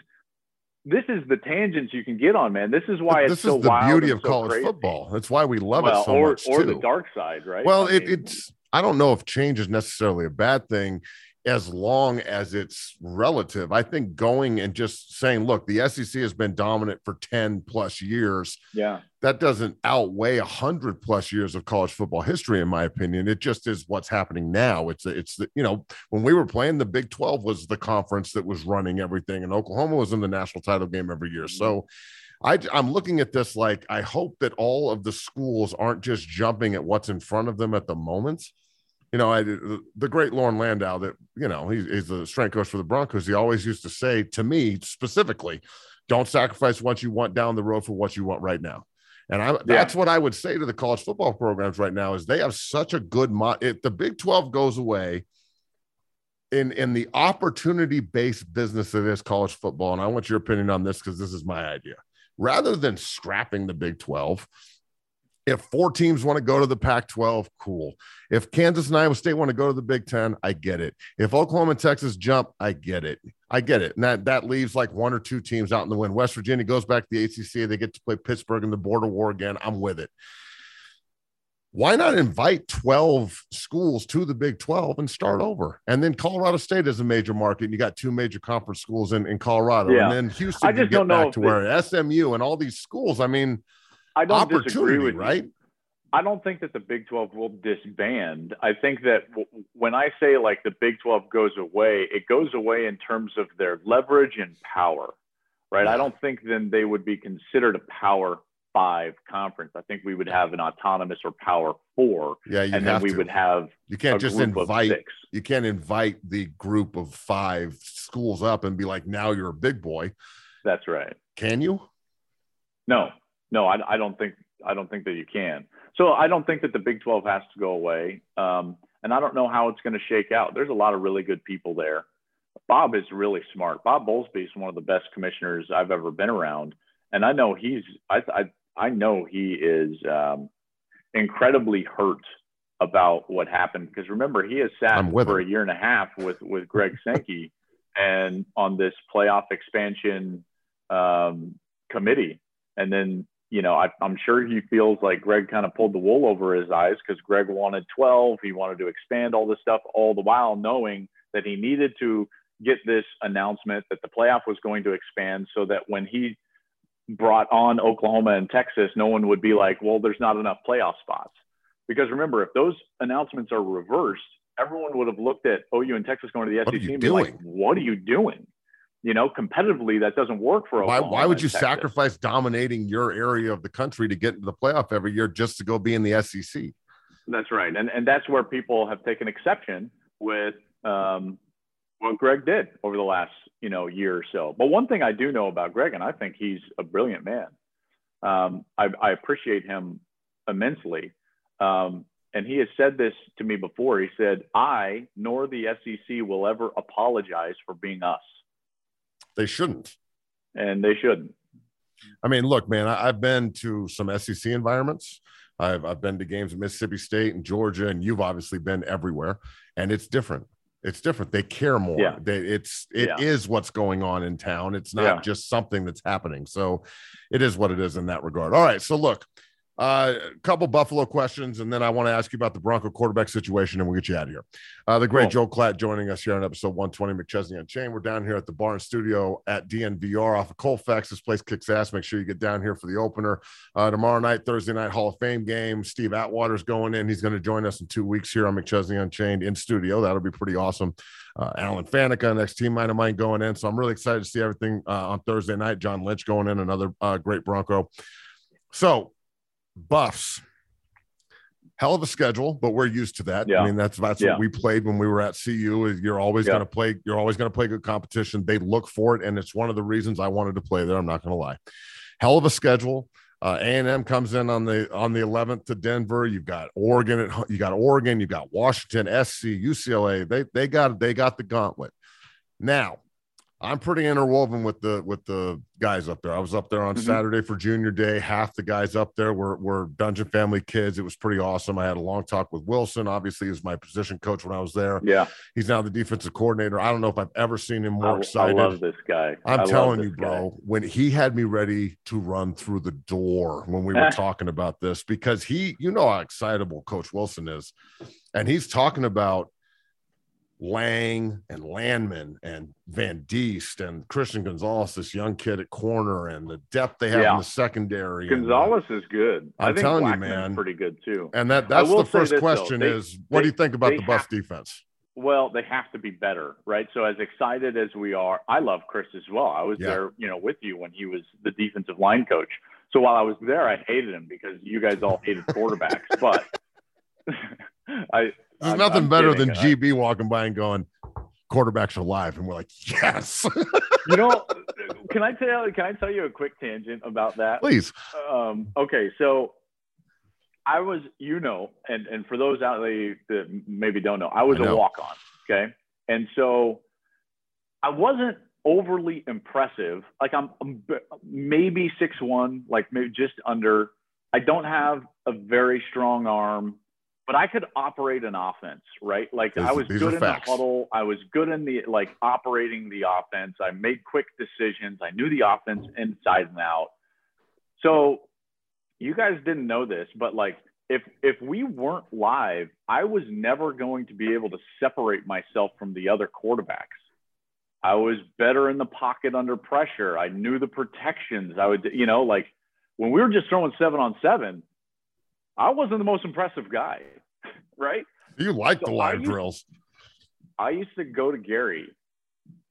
this is the tangents you can get on, man. This is why this it's so is the beauty of so college crazy. football. That's why we love well, it so or, much or too. the dark side, right? Well, I it, mean, it's I don't know if change is necessarily a bad thing as long as it's relative. I think going and just saying, look, the SEC has been dominant for 10 plus years. Yeah. That doesn't outweigh a hundred plus years of college football history, in my opinion. It just is what's happening now. It's it's the, you know, when we were playing, the Big 12 was the conference that was running everything, and Oklahoma was in the national title game every year. Mm-hmm. So I, I'm looking at this like I hope that all of the schools aren't just jumping at what's in front of them at the moment you know, I, the great Loren Landow that, you know, he's, he's the strength coach for the Broncos. He always used to say to me specifically, don't sacrifice what you want down the road for what you want right now. And I, yeah. that's what I would say to the college football programs right now is they have such a good mo- if the Big 12 goes away in in the opportunity based business that is college football and I want your opinion on this because this is my idea. Rather than scrapping the Big 12, if four teams want to go to the Pac 12, cool. If Kansas and Iowa State want to go to the Big 10, I get it. If Oklahoma and Texas jump, I get it. I get it. And that, that leaves like one or two teams out in the wind. West Virginia goes back to the ACC. They get to play Pittsburgh in the border war again. I'm with it. Why not invite 12 schools to the Big 12 and start over? And then Colorado State is a major market. And you got two major conference schools in, in Colorado. Yeah. And then Houston, I just don't know to where SMU and all these schools. I mean, I don't disagree with right? You. I don't think that the Big 12 will disband. I think that w- when I say like the Big 12 goes away, it goes away in terms of their leverage and power, right? Yeah. I don't think then they would be considered a power five conference. I think we would have an autonomous or power four. Yeah, and then we to. would have you can't just invite you can't invite the group of five schools up and be like, now you're a big boy. That's right. Can you? No, no, I, I don't think I don't think that you can. So I don't think that the Big 12 has to go away. Um, and I don't know how it's going to shake out. There's a lot of really good people there. Bob is really smart. Bob Bowlesby is one of the best commissioners I've ever been around, and I know he's I I, I know he is um, incredibly hurt about what happened because remember he has sat for him. a year and a half with with Greg Sankey and on this playoff expansion um, committee, and then you know I, I'm sure he feels like Greg kind of pulled the wool over his eyes because Greg wanted 12, he wanted to expand all this stuff, all the while knowing that he needed to get this announcement that the playoff was going to expand so that when he brought on Oklahoma and Texas, no one would be like, well, there's not enough playoff spots. Because remember, if those announcements are reversed, everyone would have looked at OU and Texas going to the SEC and be doing? like, what are you doing? You know, competitively, that doesn't work for Oklahoma. Why, why would you Texas. sacrifice dominating your area of the country to get into the playoff every year just to go be in the SEC? That's right. And, and that's where people have taken exception with um, what Greg did over the last you know year or so. But one thing I do know about Greg, and I think he's a brilliant man. Um, I, I, appreciate him immensely. Um, and he has said this to me before. He said, "I nor the SEC will ever apologize for being us." They shouldn't, and they shouldn't. I mean, look, man, I, I've been to some SEC environments. I've, I've been to games in Mississippi State and Georgia, and you've obviously been everywhere, and it's different it's different. They care more. Yeah. They, it's it yeah. is what's going on in town. It's not yeah. just something that's happening. So it is what it is in that regard. All right. So look, uh, a couple Buffalo questions, and then I want to ask you about the Bronco quarterback situation, and we'll get you out of here. Uh, the great cool. Joe Klatt joining us here on episode 120 McChesney Unchained. We're down here at the Barn Studio at DNVR off of Colfax. This place kicks ass. Make sure you get down here for the opener uh, tomorrow night, Thursday night Hall of Fame game. Steve Atwater's going in. He's going to join us in two weeks here on McChesney Unchained in studio. That'll be pretty awesome. Uh, Alan Faneca, next team mine of mine going in. So I'm really excited to see everything uh, on Thursday night. John Lynch going in, another uh, great Bronco. So Buffs. Hell of a schedule, but we're used to that. Yeah. I mean, that's that's yeah. what we played when we were at CU. Is you're always yeah. going to play. You're always going to play good competition. They look for it, and it's one of the reasons I wanted to play there. I'm not going to lie. Hell of a schedule. Uh, A&M comes in on the on the 11th to Denver. You've got Oregon. At, you got Oregon. You've got Washington, SC, UCLA. They they got they got the gauntlet. Now I'm pretty interwoven with the with the guys up there. I was up there on mm-hmm. Saturday for junior day. Half the guys up there were were Dungeon family kids. It was pretty awesome. I had a long talk with Wilson. Obviously, he's my position coach when I was there. Yeah, he's now the defensive coordinator. I don't know if I've ever seen him more I, excited. I love this guy. I'm I telling you, bro. Guy. When he had me ready to run through the door when we were talking about this, because he, you know how excitable Coach Wilson is, and he's talking about Lang and Landman and Van Diest and Christian Gonzalez, this young kid at corner, and the depth they have yeah. in the secondary. Gonzalez and, is good. I'm telling Blackmon's you, man, pretty good too. And that that's the first question: though, they, is what they, do you think about the Buff defense? Well, they have to be better, right? So as excited as we are, I love Chris as well. I was yeah. there, you know, with you when he was the defensive line coach. So while I was there, I hated him because you guys all hated quarterbacks, but. I there's I'm, nothing I'm better kidding. than GB walking by and going, quarterbacks are live, and we're like, yes. you know, can I tell? Can I tell you a quick tangent about that? Please. Um, okay, so I was, you know, and and for those out there that maybe don't know, I was a walk on. Okay, and so I wasn't overly impressive. Like I'm, I'm maybe six one, like maybe just under. I don't have a very strong arm but I could operate an offense, right? Like these, I was good in facts. the huddle. I was good in the like operating the offense. I made quick decisions. I knew the offense inside and out. So you guys didn't know this, but like if if we weren't live, I was never going to be able to separate myself from the other quarterbacks. I was better in the pocket under pressure. I knew the protections. I would, you know, like when we were just throwing seven on seven, I wasn't the most impressive guy, right? You like so the live I used, drills. I used to go to Gary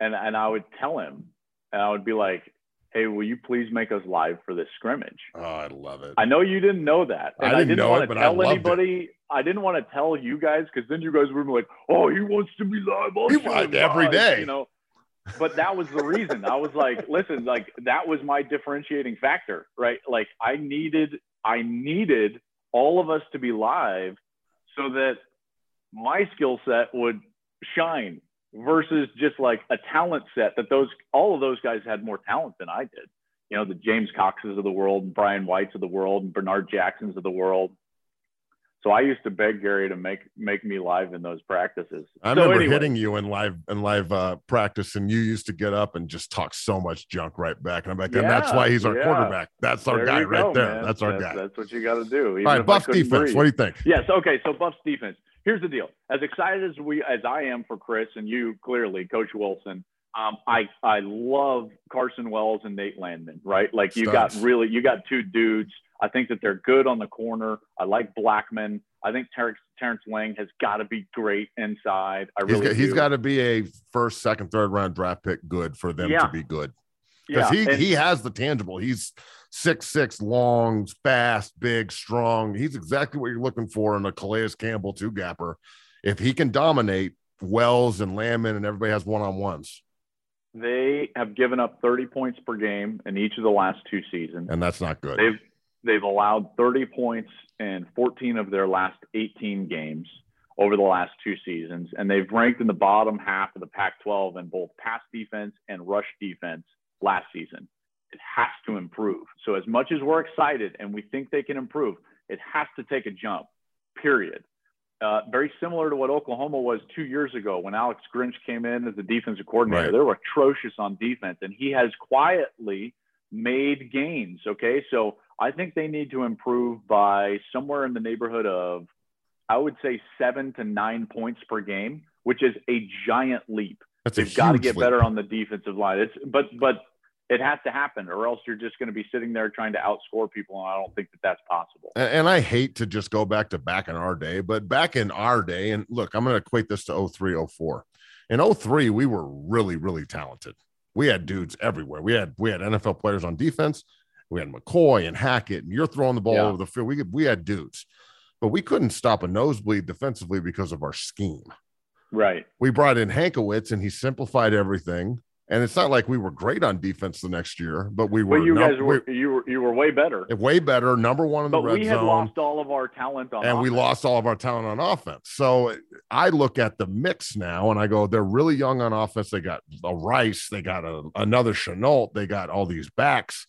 and, and I would tell him, and I would be like, hey, will you please make us live for this scrimmage? Oh, I love it. I know you didn't know that. And I didn't, I didn't want it, to tell anybody. It. I didn't want to tell you guys because then you guys would be like, oh, he wants to be live. He every day. You know, but that was the reason. I was like, listen, like that was my differentiating factor, right? Like I needed, I needed all of us to be live so that my skill set would shine versus just like a talent set that those all of those guys had more talent than I did. You know, the James Coxes of the world, and Brian Whites of the world, and Bernard Jacksons of the world. So I used to beg Gary to make make me live in those practices. I so remember anyway, hitting you in live in live uh, practice, and you used to get up and just talk so much junk right back. And I'm like, and that's why he's our yeah. quarterback. That's our there guy right go, there. man. That's our guy. That's what you got to do. All right, Buffs defense. breathe. What do you think? Yes. Okay. So Buffs defense. Here's the deal. As excited as we, as I am for Chris and you, clearly, Coach Wilson. Um, I I love Carson Wells and Nate Landman. Right. Like you got really, you got two dudes. I think that they're good on the corner. I like Blackmon. I think Terrance, Terrance Lang has got to be great inside. I He's really got, he's got to be a first, second, third round draft pick good for them Yeah. to be good because yeah, he and- he has the tangible. He's six six, long, fast, big, strong. He's exactly what you're looking for in a Calais Campbell two gapper. If he can dominate Wells and Landman and everybody has one on ones, they have given up 30 points per game in each of the last two seasons. and that's not good. They've they've allowed 30 points in 14 of their last 18 games over the last two seasons, and they've ranked in the bottom half of the Pac-12 in both pass defense and rush defense last season. It has to improve. So as much as we're excited and we think they can improve, it has to take a jump. Period. Uh, very similar to what Oklahoma was two years ago when Alex Grinch came in as the defensive coordinator. Right. They were atrocious on defense, and he has quietly made gains. Okay, so I think they need to improve by somewhere in the neighborhood of, I would say, seven to nine points per game, which is a giant leap. That's They've got to get leap. better on the defensive line. It's but but it has to happen, or else you're just going to be sitting there trying to outscore people, and I don't think that that's possible. And, and I hate to just go back to back in our day, but back in our day, and look, I'm going to equate this to 03, 04. In 03, we were really, really talented. We had dudes everywhere. We had we had NFL players on defense. We had McCoy and Hackett, and you're throwing the ball Yeah. over the field. We we had dudes, but we couldn't stop a nosebleed defensively because of our scheme. Right. We brought in Hankwitz, and he simplified everything. And it's not like we were great on defense the next year, but we were But you num- guys were you were you were way better. way better, number one in the But red we had zone lost all of our talent on and we lost all of our talent on offense. So I look at the mix now and I go, they're really young on offense. They got a Rice, they got a, another Chenault, they got all these backs.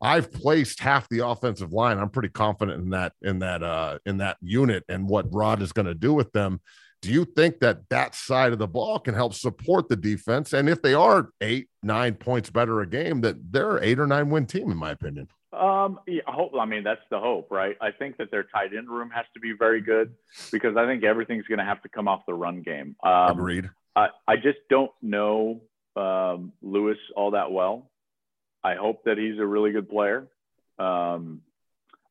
I've placed half the offensive line. I'm pretty confident in that in that uh in that unit and what Rod is going to do with them. Do you think that that side of the ball can help support the defense? And if they are eight, nine points better a game, that they're eight or nine win team, in my opinion. Um, yeah, I hope. I mean, that's the hope, right? I think that their tight end room has to be very good because I think everything's going to have to come off the run game. Um, Agreed. I, I just don't know um, Lewis all that well. I hope that he's a really good player. Um,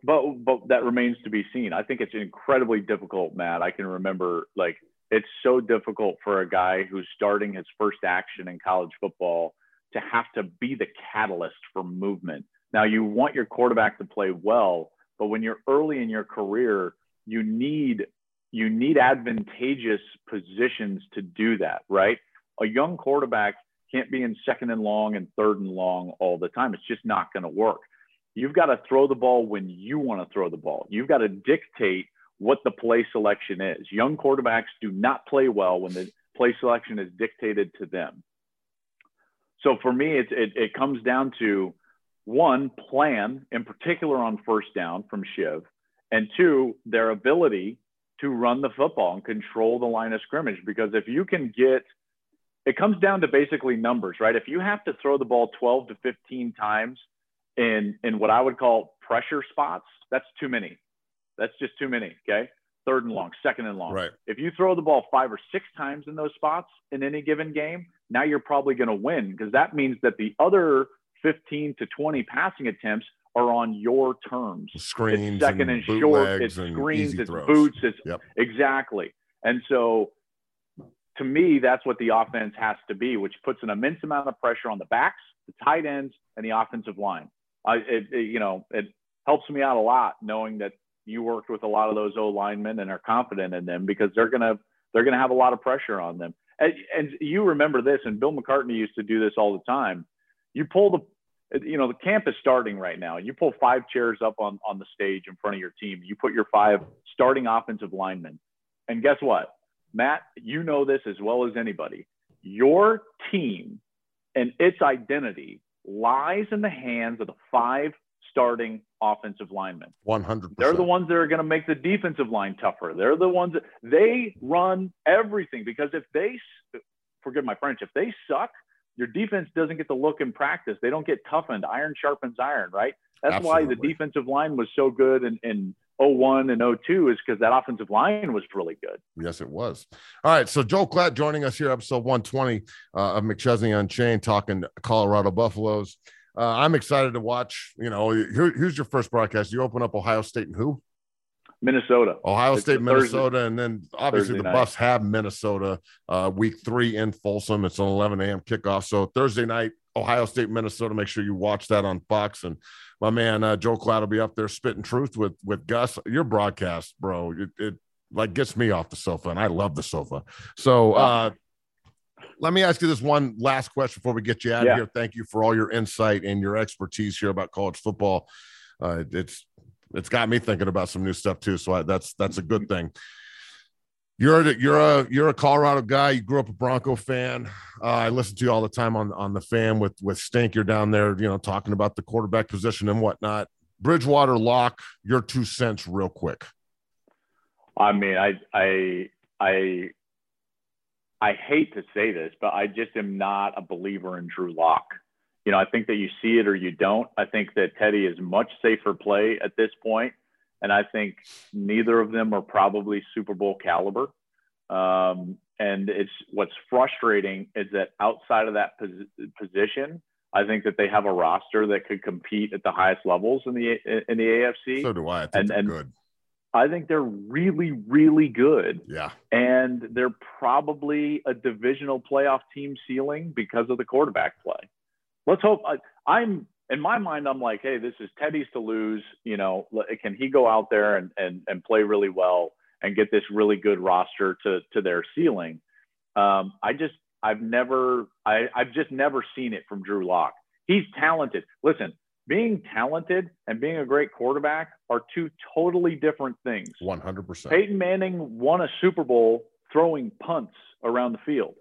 but but that remains to be seen. I think it's incredibly difficult, Matt. I can remember like it's so difficult for a guy who's starting his first action in college football to have to be the catalyst for movement. Now you want your quarterback to play well, but when you're early in your career, you need you need advantageous positions to do that, right? A young quarterback can't be in second and long and third and long all the time. It's just not going to work. You've got to throw the ball when you want to throw the ball. You've got to dictate what the play selection is. Young quarterbacks do not play well when the play selection is dictated to them. So for me, it, it, it comes down to one, plan, in particular on first down from Shiv, and two, their ability to run the football and control the line of scrimmage. Because if you can get, it comes down to basically numbers, right? If you have to throw the ball 12 to 15 times in, in what I would call pressure spots, that's too many. That's just too many. Okay. Third and long, second and long. Right. If you throw the ball five or six times in those spots in any given game, now you're probably going to win because that means that the other 15 to 20 passing attempts are on your terms. Screens, It's second and, short. bootlegs It's and screens. easy It's throws. boots. It's Yep. exactly. And so, to me, that's what the offense has to be, which puts an immense amount of pressure on the backs, the tight ends, and the offensive line. I, it, it- you know, it helps me out a lot knowing that you worked with a lot of those O linemen and are confident in them because they're gonna they're gonna have a lot of pressure on them. And, and you remember this, and Bill McCartney used to do this all the time. You pull the you know the camp is starting right now you pull five chairs up on on the stage in front of your team you put your five starting offensive linemen and guess what matt you know this as well as anybody your team and its identity lies in the hands of the five starting offensive linemen. 100%. They're the ones that are going to make the defensive line tougher. They're the ones that they run everything because if they, forgive my French, if they suck, your defense doesn't get the look in practice. They don't get toughened. Iron sharpens iron, right? That's Absolutely. why the defensive line was so good and, in 01 and 02 is because that offensive line was really good. Yes, it was. All right. So Joel Klatt joining us here, episode 120 uh, of McChesney Unchained, talking Colorado Buffaloes. Uh, I'm excited to watch. You know, here, here's your first broadcast. You open up Ohio State and who? Minnesota. Ohio it's State, Minnesota, Thursday, and then obviously Thursday the night. Buffs have Minnesota uh, week three in Folsom. It's an 11 a.m. kickoff. So Thursday night, Ohio State, Minnesota. Make sure you watch that on Fox. And my man uh, Joe Klatt will be up there spitting truth with with Gus. Your broadcast, bro, it, it like gets me off the sofa, and I love the sofa. So. uh let me ask you this one last question before we get you out yeah. of here. Thank you for all your insight and your expertise here about college football. Uh, it's it's got me thinking about some new stuff too. So I, that's that's a good thing. You're a, you're a you're a Colorado guy. You grew up a Bronco fan. Uh, I listen to you all the time on on the fan with with Stink. You're down there, you know, talking about the quarterback position and whatnot. Bridgewater lock. Your two cents, real quick. I mean, I I I I hate to say this, but I just am not a believer in Drew Lock you know, I think that you see it or you don't. I think that Teddy is much safer play at this point, and I think neither of them are probably Super Bowl caliber. Um, and it's what's frustrating is that outside of that pos- position, I think that they have a roster that could compete at the highest levels in the in the AFC. So do I. I think and, and good. I think they're really, really good. Yeah. And they're probably a divisional playoff team ceiling because of the quarterback play let's hope. I, am in my mind. I'm like, hey, this is Teddy's to lose. You know, can he go out there and and and play really well and get this really good roster to to their ceiling? Um, I just I've never I I've just never seen it from Drew Lock. He's talented. Listen, being talented and being a great quarterback are two totally different things. 100%. Peyton Manning won a Super Bowl throwing punts around the field.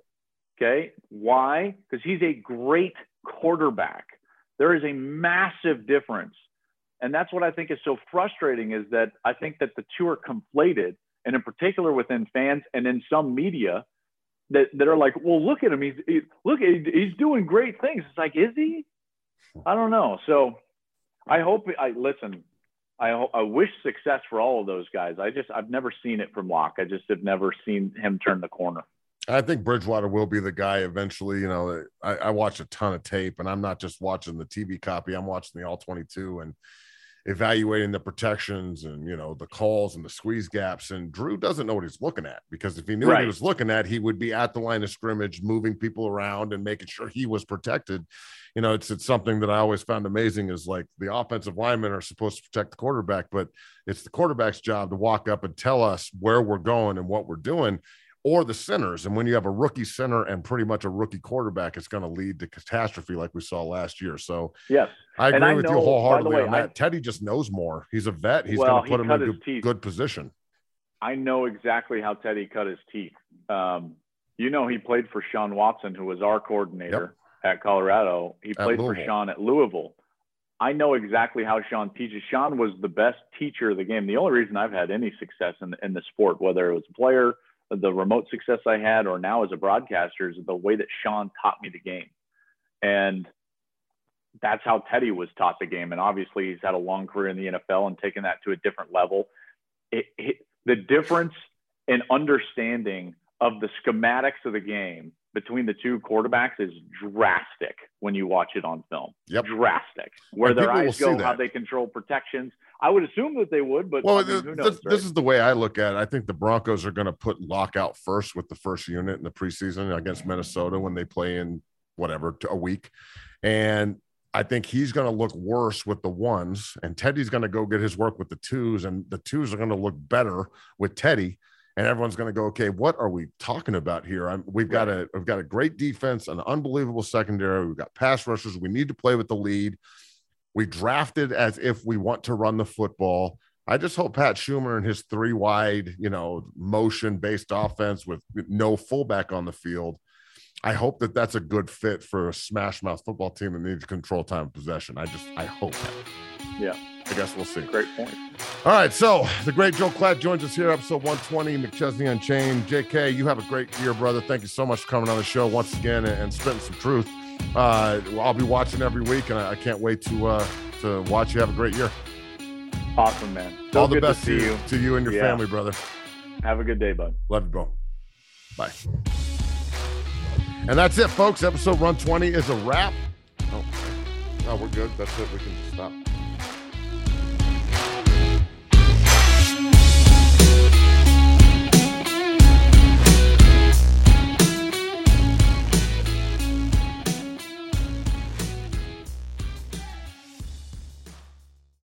Okay. Why? Because he's a great quarterback. There is a massive difference. And that's what I think is so frustrating is that I think that the two are conflated, and in particular within fans and in some media that, that are like, well, look at him. He's he, look, he's doing great things. It's like, is he? I don't know. So I hope I listen. I, I wish success for all of those guys. I just I've never seen it from Lock. I just have never seen him turn the corner. I think Bridgewater will be the guy eventually. You know, I, I watch a ton of tape, and I'm not just watching the TV copy. I'm watching the all 22 and evaluating the protections and you know the calls and the squeeze gaps. And Drew doesn't know what he's looking at because if he knew right. what he was looking at, he would be at the line of scrimmage, moving people around and making sure he was protected. You know, it's it's something that I always found amazing is like the offensive linemen are supposed to protect the quarterback, but it's the quarterback's job to walk up and tell us where we're going and what we're doing or the centers. And when you have a rookie center and pretty much a rookie quarterback, it's going to lead to catastrophe like we saw last year. So, yes, I agree I with know, you wholeheartedly way, on that. I, Teddy just knows more. He's a vet. He's well, going to put him in a good, good, position. I know exactly how Teddy cut his teeth. Um, you know, he played for Shawn Watson, who was our coordinator yep. at Colorado. He played for Shawn at Louisville. I know exactly how Shawn teaches. Shawn was the best teacher of the game. The only reason I've had any success in, in the sport, whether it was a player – the remote success I had or now as a broadcaster is the way that Shawn taught me the game. And that's how Teddy was taught the game. And obviously, he's had a long career in the NFL and taken that to a different level. It, it, the difference in understanding of the schematics of the game between the two quarterbacks is drastic when you watch it on film. Yep. Drastic. Where and their eyes go, how they control protections. I would assume that they would, but well, I mean, who knows, this, right? this, is the way I look at it. I think the Broncos are going to put Lock out first with the first unit in the preseason against Minnesota when they play in whatever a week, and I think he's going to look worse with the ones, and Teddy's going to go get his work with the twos, and the twos are going to look better with Teddy and everyone's going to go, okay, what are we talking about here? I'm, we've got a we've got a great defense, an unbelievable secondary. We've got pass rushers. We need to play with the lead. We drafted as if we want to run the football. I just hope Pat Shurmur and his three wide, you know, motion based offense with no fullback on the field. I hope that that's a good fit for a smash mouth football team that needs to control time of possession. I just I hope that. Yeah. I guess we'll see. Great point. All right, so the great Joe Klatt joins us here, episode 120, McChesney Unchained. JK, you have a great year, brother. Thank you so much for coming on the show once again and, and spitting some truth. Uh, I'll be watching every week, and I, I can't wait to uh, to watch you. Have a great year. Awesome, man. So All the best to you. to you and your Yeah. family, brother. Have a good day, bud. Love you, bro. Bye. And that's it, folks. Episode 120 is a wrap. Oh, no, we're good. That's it. We can stop.